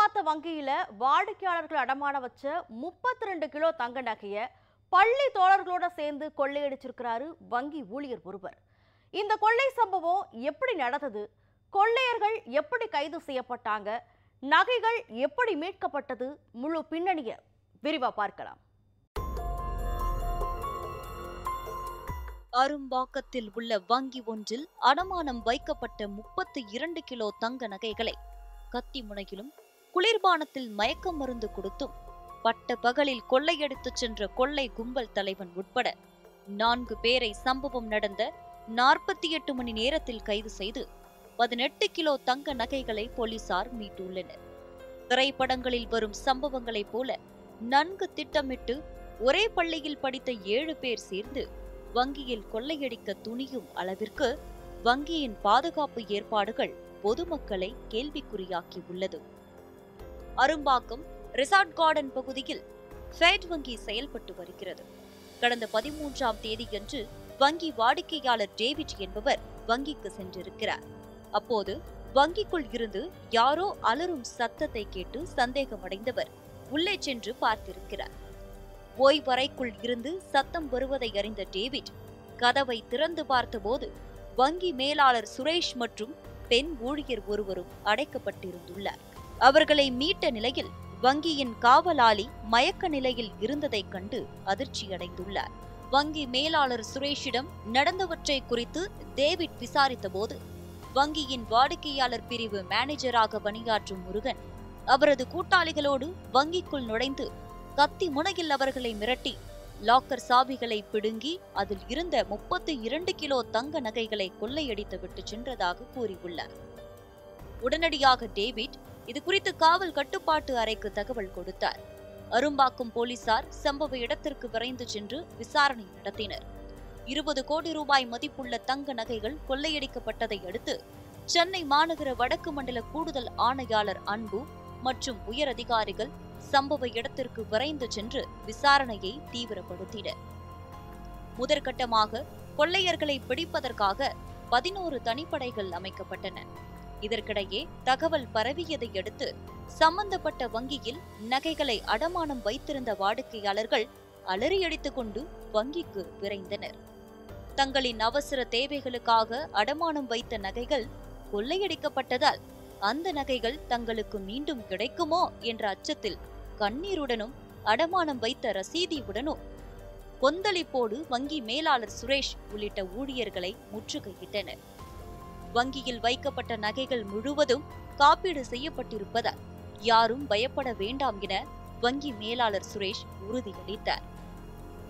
பார்த்த வங்கியில வாடிக்கையாளர்கள் அடமான வச்ச முப்பத்தி ரெண்டு கிலோ தங்க நகைய பள்ளி தோழர்களோட சேர்ந்து கொள்ளையடிச்சிருக்கிறாரு வங்கி ஊழியர் ஒருவர். இந்த கொள்ளை சம்பவம் எப்படி நடந்தது? கொள்ளையர்கள் எப்படி கைது செய்யப்பட்டாங்க? நகைகள் எப்படி மீட்கப்பட்டது? முழு பின்னணியை விரிவா பார்க்கலாம். அரும்பாக்கத்தில் உள்ள வங்கி ஒன்றில் அடமானம் வைக்கப்பட்ட முப்பத்து இரண்டு கிலோ தங்க நகைகளை கத்தி முனையிலும் குளிர்பானத்தில் மயக்க மருந்து கொடுத்தும். பட்ட பகலில் கொள்ளையடித்துச் சென்ற கொள்ளை கும்பல் தலைவன் உட்பட நான்கு பேரை சம்பவம் நடந்த நாற்பத்தி எட்டு மணி நேரத்தில் கைது செய்து பதினெட்டு கிலோ தங்க நகைகளை போலீசார் மீட்டுள்ளனர். திரைப்படங்களில் வரும் சம்பவங்களைப் போல நன்கு திட்டமிட்டு ஒரே பள்ளியில் படித்த ஏழு பேர் சேர்ந்து வங்கியில் கொள்ளையடிக்க துணியும் அளவிற்கு வங்கியின் பாதுகாப்பு ஏற்பாடுகள் பொதுமக்களை கேள்விக்குறியாக்கி உள்ளது அரும்பாக்கம் ரிசார்ட் கார்டன் பகுதியில் ஃபெட் வங்கி செயல்பட்டு வருகிறது. கடந்த பதிமூன்றாம் தேதியன்று வங்கி வாடிக்கையாளர் டேவிட் என்பவர் வங்கிக்கு சென்றிருக்கிறார். அப்போது வங்கிக்குள் இருந்து யாரோ அலறும் சத்தத்தை கேட்டு சந்தேகமடைந்தவர் உள்ளே சென்று பார்த்திருக்கிறார். ஓய்வறைக்குள் இருந்து சத்தம் வருவதை அறிந்த டேவிட் கதவை திறந்து பார்த்தபோது வங்கி மேலாளர் சுரேஷ் மற்றும் பெண் ஊழியர் ஒருவரும் அடைக்கப்பட்டிருந்துள்ளார். அவர்களை மீட்ட நிலையில் வங்கியின் காவலாளி மயக்க நிலையில் இருந்ததைக் கண்டு அதிர்ச்சியடைந்துள்ளார். வங்கி மேலாளர் சுரேஷிடம் நடந்தவற்றை குறித்து டேவிட் விசாரித்தபோது வங்கியின் வாடிக்கையாளர் பிரிவு மேனேஜராக பணியாற்றும் முருகன் அவரது கூட்டாளிகளோடு வங்கிக்குள் நுழைந்து கத்தி முனையில் அவர்களை மிரட்டி லாக்கர் சாவிகளை பிடுங்கி அதில் இருந்த முப்பத்தி இரண்டு கிலோ தங்க நகைகளை கொள்ளையடித்து விட்டு சென்றதாக கூறியுள்ளார். உடனடியாக டேவிட் இது குறித்து காவல் கட்டுப்பாட்டு அறைக்கு தகவல் கொடுத்தார். அரும்பாக்கம் போலீசார் சம்பவ இடத்திற்கு விரைந்து சென்று விசாரணை நடத்தினர். இருபது கோடி ரூபாய் மதிப்புள்ள தங்க நகைகள் கொள்ளையடிக்கப்பட்டதை அடுத்து சென்னை மாநகர வடக்கு மண்டல கூடுதல் ஆணையாளர் அன்பு மற்றும் உயர் அதிகாரிகள் சம்பவ இடத்திற்கு விரைந்து சென்று விசாரணையை தீவிரப்படுத்தினர். முதற்கட்டமாக கொள்ளையர்களை பிடிப்பதற்காக பதினோரு தனிப்படைகள் அமைக்கப்பட்டன. இதற்கிடையே தகவல் பரவியதை அடுத்து சம்பந்தப்பட்ட வங்கியில் நகைகளை அடமானம் வைத்திருந்த வாடிக்கையாளர்கள் அலறியடித்துக் கொண்டு வங்கிக்கு விரைந்தனர். தங்களின் அவசர தேவைகளுக்காக அடமானம் வைத்த நகைகள் கொள்ளையடிக்கப்பட்டதால் அந்த நகைகள் தங்களுக்கு மீண்டும் கிடைக்குமோ என்ற அச்சத்தில் கண்ணீருடனும் அடமானம் வைத்த ரசீதியுடனும் கொந்தளிப்போடு வங்கி மேலாளர் சுரேஷ் உள்ளிட்ட ஊழியர்களை முற்றுகையிட்டனர். வங்கியில் வைக்கப்பட்ட நகைகள் முழுவதும் காப்பீடு செய்யப்பட்டிருப்பதால் யாரும் பயப்பட வேண்டாம் என வங்கி மேலாளர் சுரேஷ் உறுதியளித்தார்.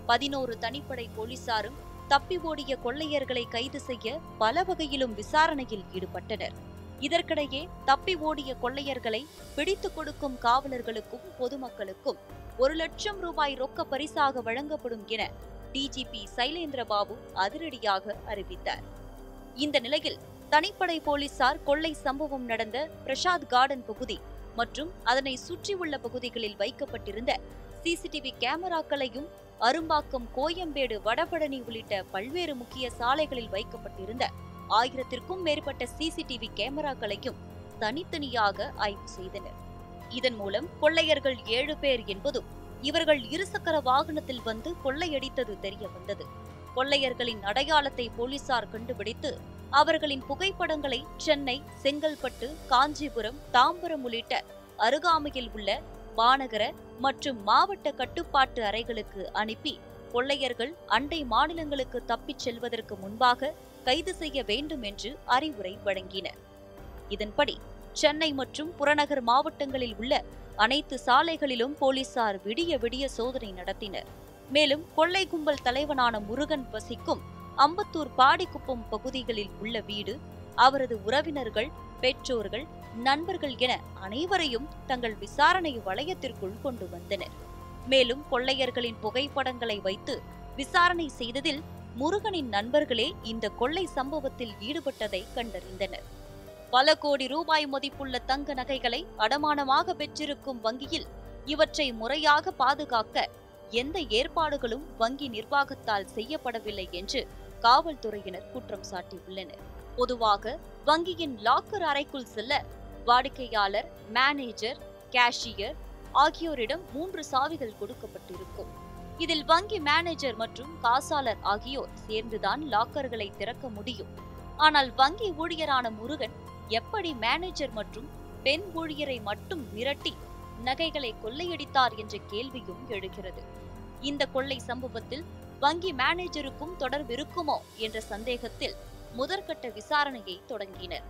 பதினோரு தனிப்படை போலீசாரும் தப்பி ஓடிய கொள்ளையர்களை கைது செய்ய பல வகையிலும் விசாரணையில் ஈடுபட்டனர். இதற்கிடையே தப்பி ஓடிய கொள்ளையர்களை பிடித்துக் கொடுக்கும் காவலர்களுக்கும் பொதுமக்களுக்கும் ஒரு லட்சம் ரூபாய் ரொக்க பரிசாக வழங்கப்படும் என டிஜிபி சைலேந்திர பாபு அதிரடியாக அறிவித்தார். இந்த நிலையில் தனிப்படை போலீசார் கொள்ளை சம்பவம் நடந்த பிரசாத் கார்டன் பகுதி மற்றும் அதனை சுற்றியுள்ள பகுதிகளில் வைக்கப்பட்டிருந்த சிசிடிவி கேமராக்களையும் அரும்பாக்கம் கோயம்பேடு வடபழனி உள்ளிட்ட பல்வேறு முக்கிய சாலைகளில் வைக்கப்பட்டிருந்த ஆயிரத்திற்கும் மேற்பட்ட சிசிடிவி கேமராக்களையும் தனித்தனியாக ஆய்வு செய்தனர். இதன் மூலம் கொள்ளையர்கள் ஏழு பேர் என்பதும் இவர்கள் இருசக்கர வாகனத்தில் வந்து கொள்ளையடித்தது தெரிய வந்தது. கொள்ளையர்களின் அடையாளத்தை போலீசார் கண்டுபிடித்து அவர்களின் புகைப்படங்களை சென்னை செங்கல்பட்டு காஞ்சிபுரம் தாம்பரம் உள்ளிட்ட அருகாமையில் உள்ள மாநகர மற்றும் மாவட்ட கட்டுப்பாட்டு அறைகளுக்கு அனுப்பி கொள்ளையர்கள் அண்டை மாநிலங்களுக்கு தப்பிச் செல்வதற்கு முன்பாக கைது செய்ய வேண்டும் என்று அறிவுரை வழங்கினர். இதன்படி சென்னை மற்றும் புறநகர் மாவட்டங்களில் உள்ள அனைத்து சாலைகளிலும் போலீசார் விடிய விடிய சோதனை நடத்தினர். மேலும் கொள்ளை கும்பல் தலைவனான முருகன் வசிக்கும் அம்பத்தூர் பாடிக்குப்பம் பகுதிகளில் உள்ள வீடு அவரது உறவினர்கள் பெற்றோர்கள் நண்பர்கள் என அனைவரையும் தங்கள் விசாரணை வளையத்திற்குள் கொண்டு வந்தனர். மேலும் கொள்ளையர்களின் புகைப்படங்களை வைத்து விசாரணை செய்ததில் முருகனின் நண்பர்களே இந்த கொள்ளை சம்பவத்தில் ஈடுபட்டதை கண்டறிந்தனர். பல கோடி ரூபாய் மதிப்புள்ள தங்க நகைகளை அடமானமாக பெற்றிருக்கும் வங்கியில் இவற்றை முறையாக பாதுகாக்க எந்த ஏற்பாடுகளும் வங்கி நிர்வாகத்தால் செய்யப்படவில்லை என்று காவல்துறையினர் குற்றம் சாட்டியுள்ளனர். பொதுவாக வங்கியின் லாக்கர் அறைக்குள் செல்ல வாடிக்கையாளர் மேனேஜர் கேஷியர் ஆகியோரிடம் மூன்று சாவிகள் கொடுக்கப்பட்டிருக்கும். இதில் வங்கி மேனேஜர் மற்றும் காசாளர் ஆகியோர் சேர்ந்துதான் லாக்கர்களை திறக்க முடியும். ஆனால் வங்கி ஊழியரான முருகன் எப்படி மேனேஜர் மற்றும் பெண் ஊழியரை மட்டும் மிரட்டி நகைகளை கொள்ளையடித்தார் என்ற கேள்வியும் எழுகிறது. இந்த கொள்ளை சம்பவத்தில் வங்கி மேனேஜருக்கும் தொடர்பு இருக்குமோ என்ற சந்தேகத்தில் முதற்கட்ட விசாரணையை தொடங்கினர்.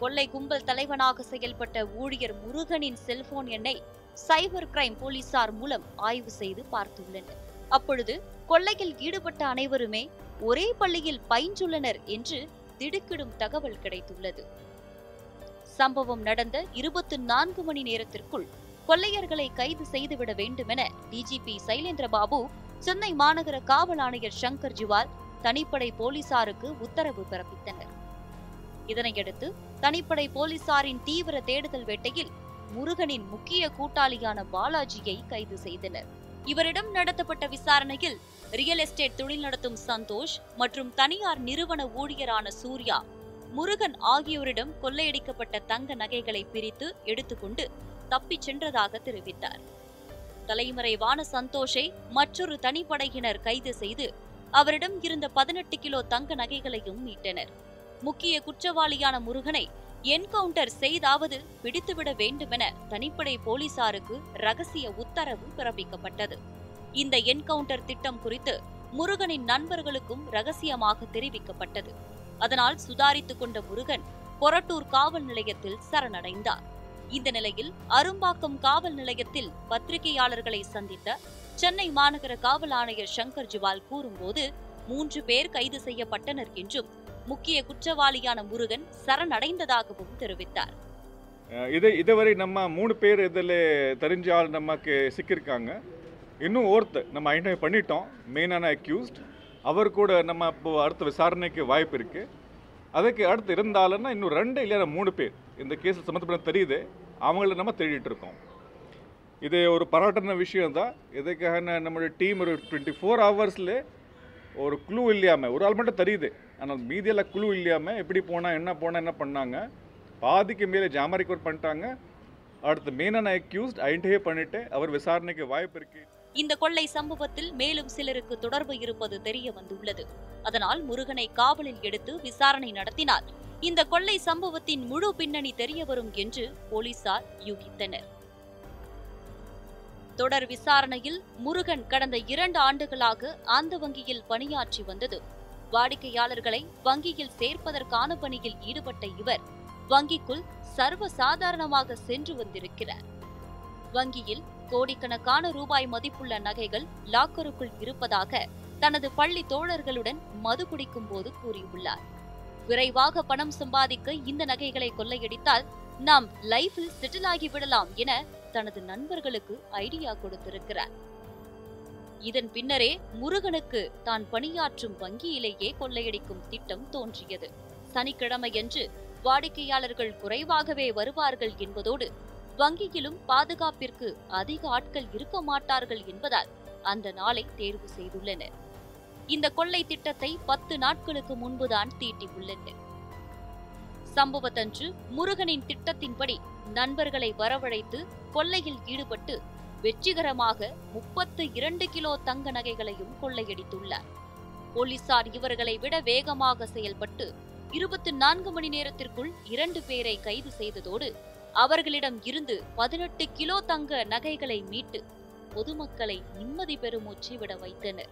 கொள்ளை கும்பல் தலைவனாக செயல்பட்ட ஊழியர் முருகனின் செல்போன் எண்ணை சைபர் கிரைம் போலீசார் மூலம் ஆய்வு செய்து பார்த்துள்ளனர். அப்பொழுது கொள்ளையில் ஈடுபட்ட அனைவருமே ஒரே பள்ளியில் பயின்றுள்ளனர் என்று திடுக்கிடும் தகவல் கிடைத்துள்ளது. சம்பவம் நடந்த இருபத்தி நான்கு மணி நேரத்திற்குள் கொள்ளையர்களை கைது செய்துவிட வேண்டுமென டிஜிபி சைலேந்திரபாபு சென்னை மாநகர காவல் ஆணையர் சங்கர் ஜிவால் தனிப்படை போலீசாருக்கு உத்தரவு பிறப்பித்தனர். இதனையடுத்து தனிப்படை போலீசாரின் தீவிர தேடுதல் வேட்டையில் முருகனின் முக்கிய கூட்டாளியான பாலாஜியை கைது செய்தனர். இவரிடம் நடத்தப்பட்ட விசாரணையில் ரியல் எஸ்டேட் தொழில் நடத்தும் சந்தோஷ் மற்றும் தனியார் நிறுவன ஊழியரான சூர்யா முருகன் ஆகியோரிடம் கொள்ளையடிக்கப்பட்ட தங்க நகைகளை பிரித்து எடுத்துக்கொண்டு தப்பிச் சென்றதாக தெரிவித்தார். தலைமறைவான சந்தோஷை மற்றொரு தனிப்படையினர் கைது செய்து அவரிடம் இருந்த பதினெட்டு கிலோ தங்க நகைகளையும் மீட்டனர். முக்கிய குற்றவாளியான முருகனை என்கவுண்டர் செய்தாவது பிடித்துவிட வேண்டுமென தனிப்படை போலீசாருக்கு ரகசிய உத்தரவு பிறப்பிக்கப்பட்டது. இந்த என்கவுண்டர் திட்டம் குறித்து முருகனின் நண்பர்களுக்கும் ரகசியமாக தெரிவிக்கப்பட்டது. அதனால் சுதாரித்துக் கொண்ட முருகன் கொரட்டூர் காவல் நிலையத்தில் சரணடைந்தார். இந்த நிலையில் அரும்பாக்கம் காவல் நிலையத்தில் பத்திரிகையாளர்களை சந்தித்த சென்னை மாநகர காவல் ஆணையர் சங்கர் ஜிவால் கூறும்போது மூன்று பேர் கைது செய்யப்பட்டனர் என்றும் முக்கிய குற்றவாளியான முருகன் சரணடைந்ததாகவும் தெரிவித்தார். இது இதுவரை நம்ம மூணு பேர் இதில் தெரிஞ்ச ஆள் நமக்கு சிக்கியிருக்காங்க. இன்னும் ஒருத்தர் நம்ம ஐடென்டிஃபை பண்ணிட்டோம் மெயினான அக்யூஸ்ட் அவர் கூட நம்ம இப்போ அடுத்த விசாரணைக்கு வாய்ப்பு இருக்குது அதுக்கு அடுத்து இருந்தாலும்னா இன்னும் ரெண்டு இல்லையா மூணு பேர் இந்த கேஸில் சம்மந்தப்பட தெரியுது. அவங்கள நம்ம தேடிட்டு இருக்கோம். இது ஒரு பாராட்டின விஷயம் தான் இதுக்காக நம்மளுடைய டீம் ஒரு டுவெண்ட்டி ஃபோர் ஹவர்ஸில் ஒரு குழு இல்லாமல் ஒரு ஆள் மட்டும் தெரியுது. ஆனால் மீதியெல்லாம் குழு இல்லாமல் எப்படி போனால் என்ன போனால் என்ன பண்ணாங்க? பாதிக்கு மேலே ஜாம ரெக்கவர் பண்ணிட்டாங்க. அடுத்து மெயினான அக்யூஸ்ட் ஐடென்டிஃபை பண்ணிட்டு அவர் விசாரணைக்கு வாய்ப்பு இருக்கு. இந்த கொள்ளை சம்பவத்தில் மேலும் சிலருக்கு தொடர்பு இருப்பது தெரிய வந்துள்ளது. அதனால் முருகனை காவலில் எடுத்து விசாரணை நடத்தினால் இந்த கொள்ளை சம்பவத்தின் முழு பின்னணி தெரிய வரும் என்று போலீசார் யூகித்தனர். தொடர் விசாரணையில் முருகன் கடந்த இரண்டு ஆண்டுகளாக ஆந்த வங்கியில் பணியாற்றி வந்தது. வாடிக்கையாளர்களை வங்கியில் சேர்ப்பதற்கான பணியில் ஈடுபட்ட இவர் வங்கிக்குள் சர்வ சாதாரணமாக சென்று வந்திருக்கிறார். வங்கியில் கோடிக்கணக்கான ரூபாய் மதிப்புள்ள நகைகள் லாக்கருக்குள் இருப்பதாக தனது பள்ளி தோழர்களுடன் மது குடிக்கும் போது கூறியுள்ளார். விரைவாக பணம் சம்பாதிக்க இந்த நகைகளை கொள்ளையடித்தால் நாம் லைஃபில் செட்டில் ஆகி விடலாம் என தனது நண்பர்களுக்கு ஐடியா கொடுத்திருக்கிறார். இதன் பின்னரே முருகனுக்கு தான் பணியாற்றும் வங்கியிலேயே கொள்ளையடிக்கும் திட்டம் தோன்றியது. சனிக்கிழமையன்று வாடிக்கையாளர்கள் குறைவாகவே வருவார்கள் என்பதோடு வங்கியிலும் பாதுகாப்பிற்கு அதிக ஆட்கள் இருக்க மாட்டார்கள் என்பதால் அந்த நாளை தேர்வு செய்துள்ளனர். இந்த கொள்ளை திட்டத்தை பத்து நாட்களுக்கு முன்புதான் தீட்டியுள்ளது சம்பவத்தன்று முருகனின் திட்டத்தின்படி நண்பர்களை வரவழைத்து கொள்ளையில் ஈடுபட்டு வெற்றிகரமாக முப்பத்து இரண்டு கிலோ தங்க நகைகளையும் கொள்ளையடித்துள்ளார். போலீசார் இவர்களை விட வேகமாக செயல்பட்டு இருபத்தி நான்கு மணி நேரத்திற்குள் இரண்டு பேரை கைது செய்ததோடு அவர்களிடம் இருந்து பதினெட்டு கிலோ தங்க நகைகளை மீட்டு பொதுமக்களை நிம்மதி பெருமூச்சு விட வைத்தனர்.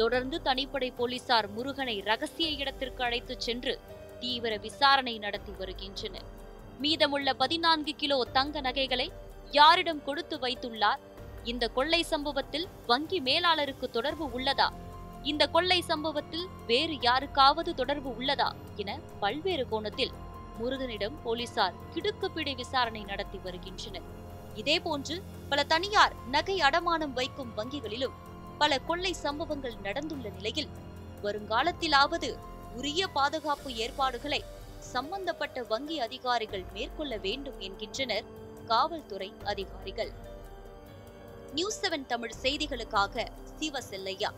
தொடர்ந்து தனிப்படை போலீசார் முருகனை ரகசிய இடத்திற்கு அழைத்துச் சென்று தீவிர விசாரணை நடத்தி வருகின்றனர். மீதமுள்ள பதினான்கு கிலோ தங்க நகைகளை யாரிடம் கொடுத்து வைத்துள்ளார்? இந்த கொள்ளை சம்பவத்தில் வங்கி மேலாளருக்கு தொடர்பு உள்ளதா? இந்த கொள்ளை சம்பவத்தில் வேறு யாருக்காவது தொடர்பு உள்ளதா? என பல்வேறு கோணத்தில் முருகனிடம் போலீசார் கிடுக்குப்பிடி விசாரணை நடத்தி வருகின்றனர். இதேபோன்று பல தனியார் நகை அடமானம் வைக்கும் வங்கிகளிலும் பல கொள்ளை சம்பவங்கள் நடந்துள்ள நிலையில் வருங்காலத்திலாவது உரிய பாதுகாப்பு ஏற்பாடுகளை சம்பந்தப்பட்ட வங்கி அதிகாரிகள் மேற்கொள்ள வேண்டும் என்கின்றனர் காவல்துறை அதிகாரிகள். நியூஸ் செவன் தமிழ் செய்திகளுக்காக சிவசெல்லையா?